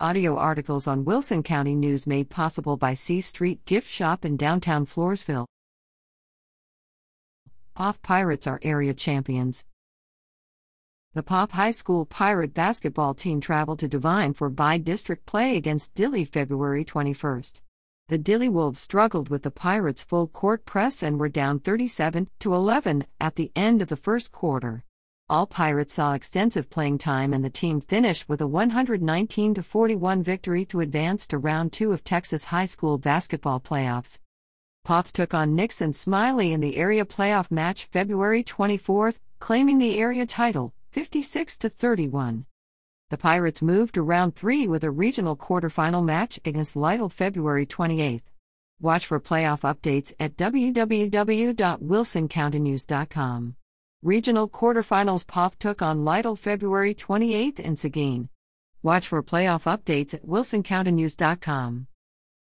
Audio articles on Wilson County News made possible by C Street Gift Shop in downtown Floresville. Poth Pirates are area champions. The Poth High School Pirate basketball team traveled to Devine for bi district play against Dilley February 21st. The Dilley Wolves struggled with the Pirates' full court press and were down 37 to 11 at the end of the first quarter. All Pirates saw extensive playing time and the team finished with a 119 41 victory to advance to round 2 of Texas high school basketball playoffs. Poth took on Nixon Smiley in the area playoff match February 24, claiming the area title 56 31. The Pirates moved to round 3 with a regional quarterfinal match against Lytle February 28. Watch for playoff updates at www.wilsoncountynews.com. Regional quarterfinals Poth took on Lytle February 28 in Seguin. Watch for playoff updates at wilsoncountynews.com.